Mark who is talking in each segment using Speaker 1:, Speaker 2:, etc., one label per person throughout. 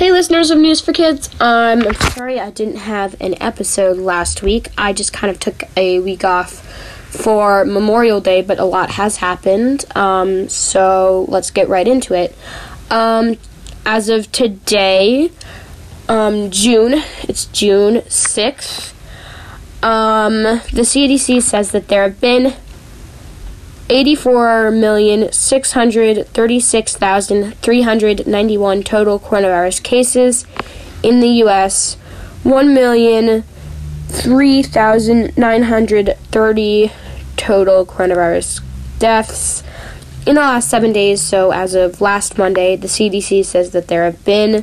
Speaker 1: Hey, listeners of News for Kids. Um, I'm sorry I didn't have an episode last week. I just kind of took a week off for Memorial Day, but a lot has happened. Um, so let's get right into it. Um, as of today, um, June, it's June 6th, um, the CDC says that there have been 84,636,391 total coronavirus cases in the U.S. 1,003,930 total coronavirus deaths in the last seven days. So, as of last Monday, the CDC says that there have been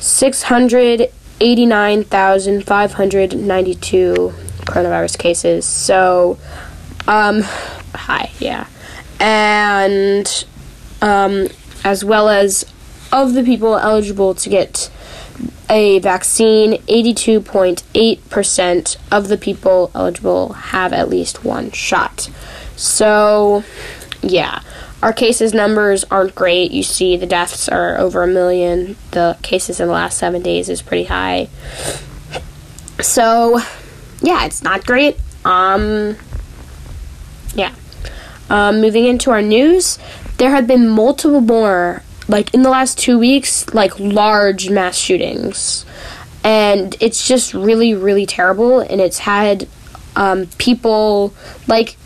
Speaker 1: 689,592 coronavirus cases. So, um, high, yeah. And, um, as well as of the people eligible to get a vaccine, 82.8% of the people eligible have at least one shot. So, yeah. Our cases numbers aren't great. You see, the deaths are over a million. The cases in the last seven days is pretty high. So, yeah, it's not great. Um, yeah. Um, moving into our news, there have been multiple more, like in the last two weeks, like large mass shootings. And it's just really, really terrible. And it's had um, people like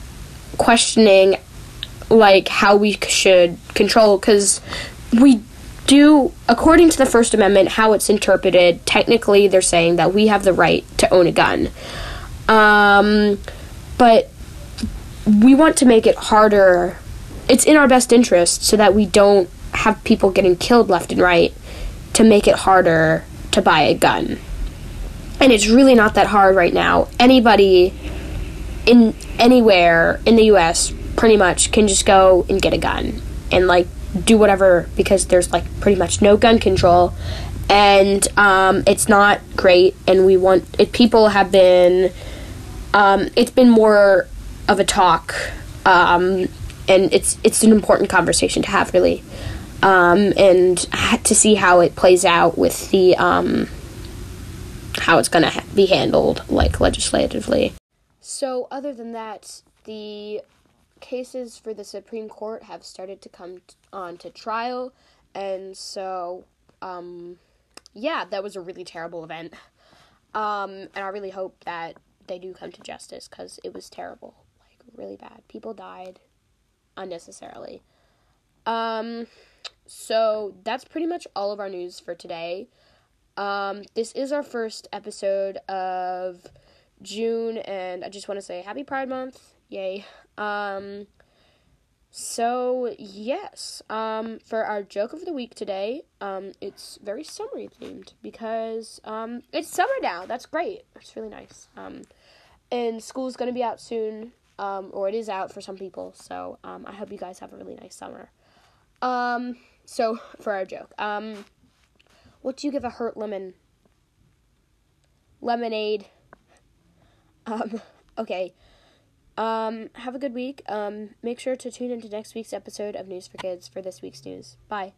Speaker 1: questioning like how we should control because we do according to the first amendment how it's interpreted technically they're saying that we have the right to own a gun um, but we want to make it harder. It's in our best interest so that we don't have people getting killed left and right to make it harder to buy a gun. And it's really not that hard right now. Anybody in anywhere in the US pretty much can just go and get a gun and like do whatever because there's like pretty much no gun control. And um, it's not great and we want it people have been um, it's been more of a talk um, and it's it's an important conversation to have really. Um, and to see how it plays out with the um, how it's going to ha- be handled like legislatively. So other than that the cases for the Supreme Court have started to come t- on to trial, and so um, yeah, that was a really terrible event. Um, and I really hope that they do come to justice because it was terrible, really bad. People died unnecessarily. Um, so that's pretty much all of our news for today. Um, this is our first episode of June, and I just want to say Happy Pride Month. Yay. Um, so, yes, um, for our joke of the week today, um, it's very summery themed because um, it's summer now. That's great. It's really nice. Um, and school's going to be out soon, um, or it is out for some people. So, um, I hope you guys have a really nice summer. Um, so, for our joke, um, what do you give a hurt lemon? Lemonade. Um, okay. Um, have a good week. Um, make sure to tune into next week's episode of News for Kids for this week's news. Bye.